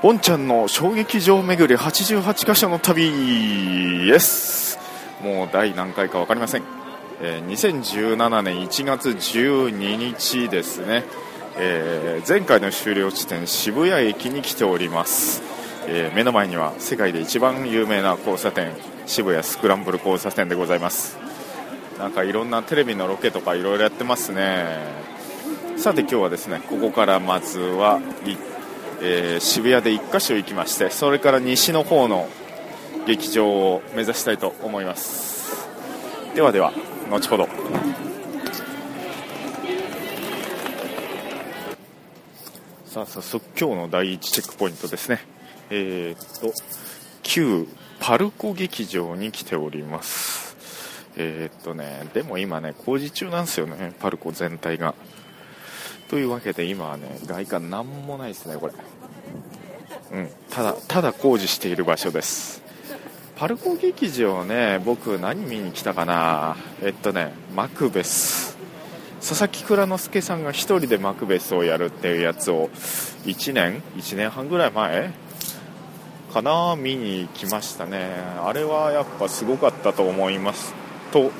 ボンちゃんの衝撃場巡り88カ所の旅です。もう第何回か分かりません、えー、2017年1月12日ですね、えー、前回の終了地点渋谷駅に来ております、えー、目の前には世界で一番有名な交差点渋谷スクランブル交差点でございます。なんかいろんなテレビのロケとかいろいろやってますね。さて今日はですねここからまずはえー、渋谷で1カ所行きましてそれから西の方の劇場を目指したいと思います。ではでは後ほど。さあ早速今日の第1チェックポイントですね。えー、っと旧パルコ劇場に来ております。えー、っとねでも今ね工事中なんですよねパルコ全体が。というわけで今はね外観なんもないですねこれ。うん。ただただ工事している場所です。パルコ劇場ね僕何見に来たかな。えっとねマクベス。佐々木蔵之介さんが1人でマクベスをやるっていうやつを1年？1年半ぐらい前？かな見に来ましたね。あれはやっぱすごかったと思います。と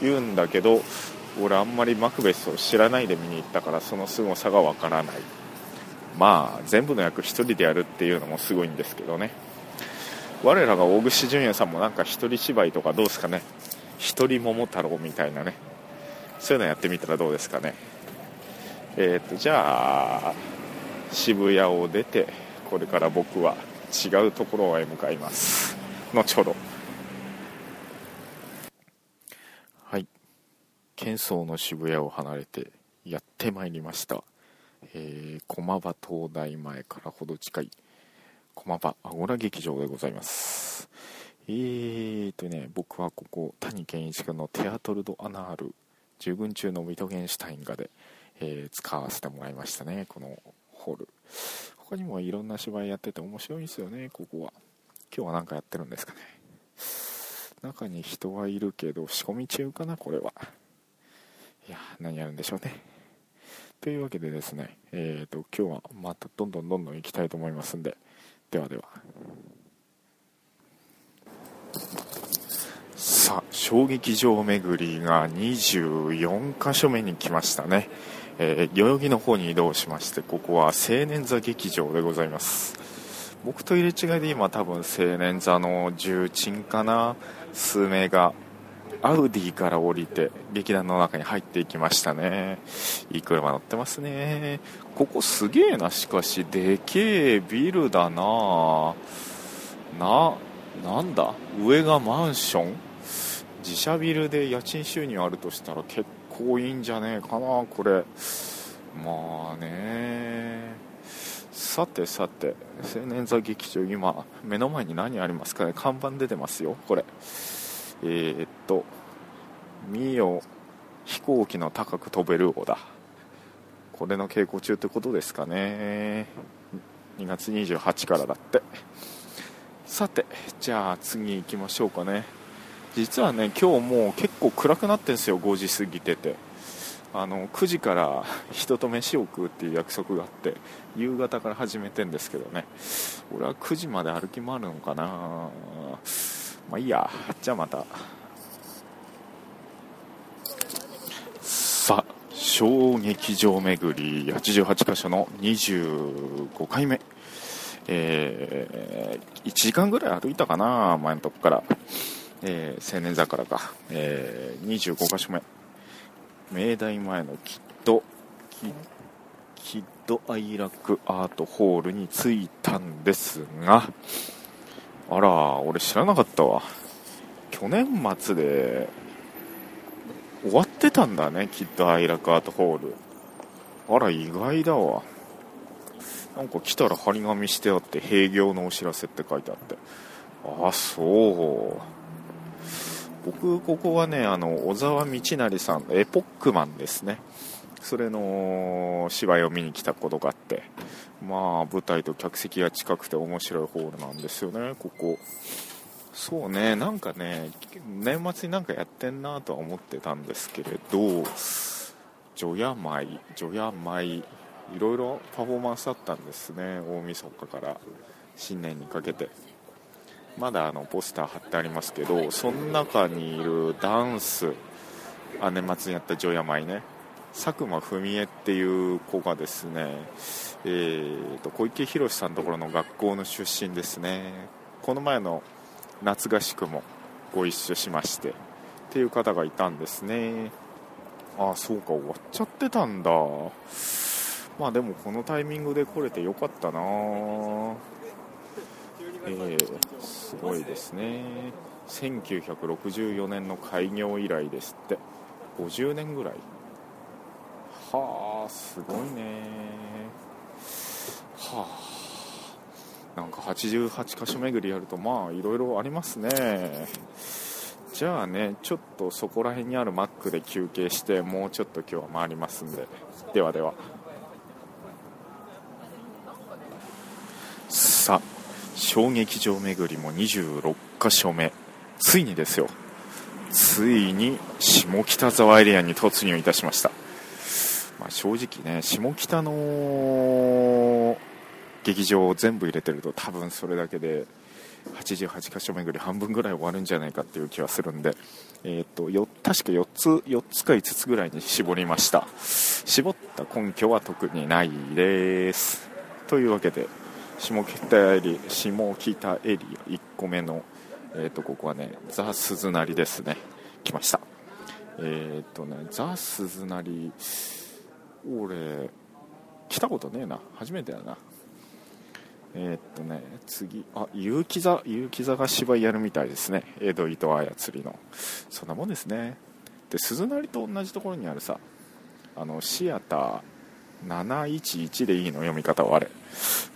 言うんだけど俺あんまりマクベスを知らないで見に行ったからその凄さがわからない。まあ全部の役1人でやるっていうのもすごいんですけどね。我らが大串淳也さんもなんか一人芝居とかどうですかね。一人桃太郎みたいなね。そういうのやってみたらどうですかね。えっ、ー、とじゃあ渋谷を出てこれから僕は違うところへ向かいます。後ほど喧騒の渋谷を離れてやってまいりました、えー、駒場東大前からほど近い駒場アゴラ劇場でございます。えーとね僕はここ谷健一君のテアトル・ド・アナール従軍中のミトゲンシュタイン画で、えー、使わせてもらいましたねこのホール。他にもいろんな芝居やってて面白いんですよねここは。今日は何かやってるんですかね。中に人はいるけど仕込み中かなこれは。いや何やるんでしょうね。というわけでですねえーと今日はまたどんどんどんどん行きたいと思いますんでではでは。さあ衝撃場巡りが24箇所目に来ましたね、えー、代々木の方に移動しましてここは青年座劇場でございます。僕と入れ違いで今多分青年座の重鎮かな数名がアウディから降りて劇団の中に入っていきましたね。いい車乗ってますね。ここすげえなしかし。でけえビルだな。ななんだ？上がマンション？自社ビルで家賃収入あるとしたら結構いいんじゃねえかなこれ。まあね。さてさて。青年座劇場今目の前に何ありますかね？看板出てますよこれ。えー、っと「見よ飛行機の高く飛べる王だ」これの稽古中ってことですかね。2月28からだって。さてじゃあ次行きましょうかね。実はね今日もう結構暗くなってんすよ5時過ぎてて。あの9時から人と飯を食うっていう約束があって夕方から始めてんですけどね。俺は9時まで歩き回るのかな。まあいいや。じゃあまた。さあ小劇場巡り。88箇所の25回目。えー、1時間ぐらい歩いたかな前のとこから、えー、青年座からか、えー、25箇所目。明大前のキッド。キッドアイラックアートホールに着いたんですが。あら、俺知らなかったわ。去年末で終わってたんだね、きっとアイラクアートホール。あら、意外だわ。なんか来たら張り紙してあって、閉業のお知らせって書いてあって。あ、そう。僕、ここはね、あの、小沢道成さん、エポックマンですね。それの芝居を見に来たことがあって、まあ、舞台と客席が近くて面白いホールなんですよね、ここ。そうね、なんかね、年末になんかやってんなとは思ってたんですけれど、除夜舞、除夜舞いろいろパフォーマンスあったんですね大晦日から新年にかけてまだあのポスター貼ってありますけどその中にいるダンスあ年末にやった除夜舞ね佐久間文江っていう子がですね、えーと、小池宏さんのところの学校の出身ですね。この前の夏合宿もご一緒しましてっていう方がいたんですね。ああそうか終わっちゃってたんだ。まあでもこのタイミングで来れてよかったな。えー、すごいですね。1964年の開業以来ですって。50年ぐらい。はあすごいね。はあ。なんか88箇所巡りやるとまあいろいろありますね。じゃあねちょっとそこら辺にあるマックで休憩してもうちょっと今日は回りますんで。ではでは。さあ小劇場巡りも26箇所目。ついにですよ。ついに下北沢エリアに突入いたしました、正直ね下北の劇場を全部入れてると多分それだけで88箇所巡り半分ぐらい終わるんじゃないかっていう気はするんで、えーと、よ確か4つ4つか5つぐらいに絞りました。絞った根拠は特にないです。というわけで下北エリ下北エリア1個目の、えーと、ここはねザ・鈴なりですね。来ました。えっ、ー、とねザ・鈴なり俺来たことねえな。初めてだな。えー、っとね次。あ結城座結城座が芝居やるみたいですね。江戸糸操りの。そんなもんですね。で鈴なりと同じところにあるさあのシアター711でいいの？読み方はあれ。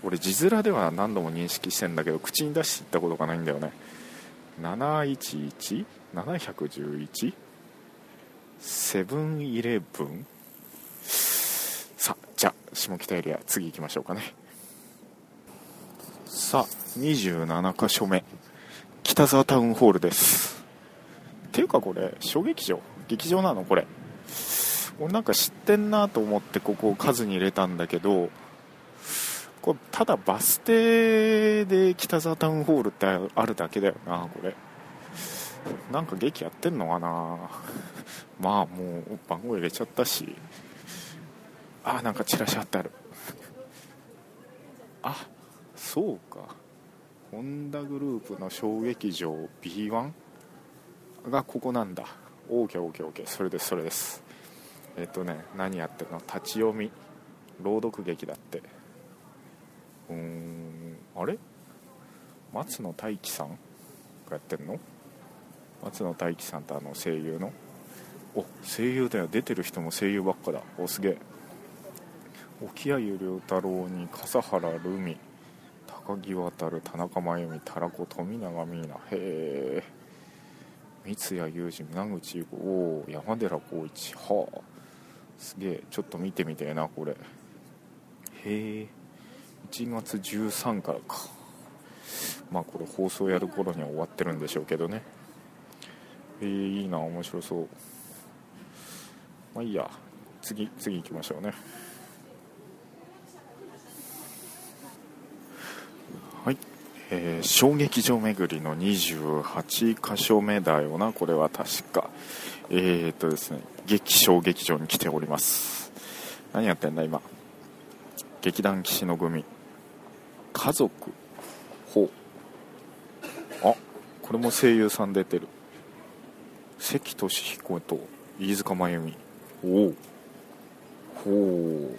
俺字面では何度も認識してんだけど口に出していったことがないんだよね。711?711? セブンイレブン？じゃ下北エリア次行きましょうかね。さあ27箇所目。北沢タウンホールです。っていうかこれ小劇場？劇場なの？これ。俺なんか知ってんなと思ってここを数に入れたんだけどこれただバス停で北沢タウンホールってあるだけだよなこれ。なんか劇やってんのかな。まあもう番号入れちゃったし。あなんかチラシ貼ってある。あそうか。ホンダグループの小劇場 B1 がここなんだ。OKOKOK それですそれです。えっとね何やってるの？立ち読み。朗読劇だって。うーんあれ？松野大輝さん？がやってんの？松野大輝さんってあの声優の？お声優だよ。出てる人も声優ばっかだ。おすげえ。沖谷良太郎に笠原留美高木渉田中真由美たらこ富永美奈。へえ三谷裕二南口優子お山寺宏一。はあ。すげえ。ちょっと見てみてえなこれ。へえ1月13からか。まあこれ放送やる頃には終わってるんでしょうけどね。えー、いいな面白そう。まあいいや。次次行きましょうね。えー、小劇場巡りの28箇所目だよなこれは確か。えー、っとですね劇小劇場に来ております。何やってんだ今？劇団岸の組。家族ほう。あこれも声優さん出てる。関俊彦と飯塚真由美。おおほ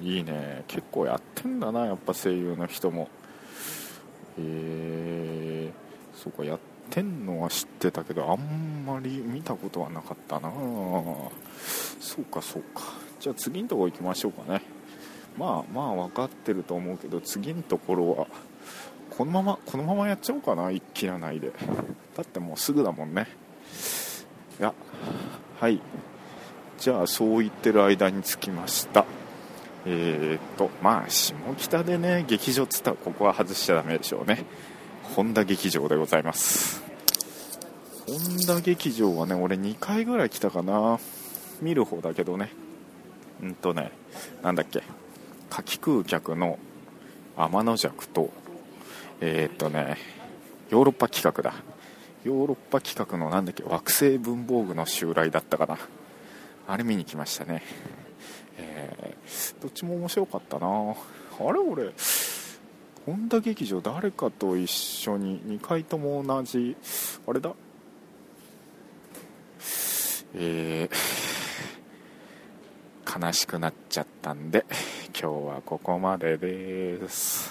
う。いいね。結構やってんだなやっぱ声優の人も。えー、そうかやってんのは知ってたけどあんまり見たことはなかったなそうかそうか。じゃあ次のとこ行きましょうかね。まあまあ分かってると思うけど次のところはこのままこのままやっちゃおうかな一気らないで。だってもうすぐだもんね。いやはい。じゃあそう言ってる間に着きました。えー、っとまあ下北でね劇場っつったらここは外しちゃだめでしょうね。本田劇場でございます。本田劇場はね俺2回ぐらい来たかな。見る方だけどね。うんとねなんだっけ。夏季空客の天の弱とえー、っとねヨーロッパ企画だ。ヨーロッパ企画のなんだっけ惑星文房具の襲来だったかな。あれ見に来ましたね、どっちも面白かったな。あれ俺本田劇場誰かと一緒に2回とも同じあれだ？えー、悲しくなっちゃったんで今日はここまでです。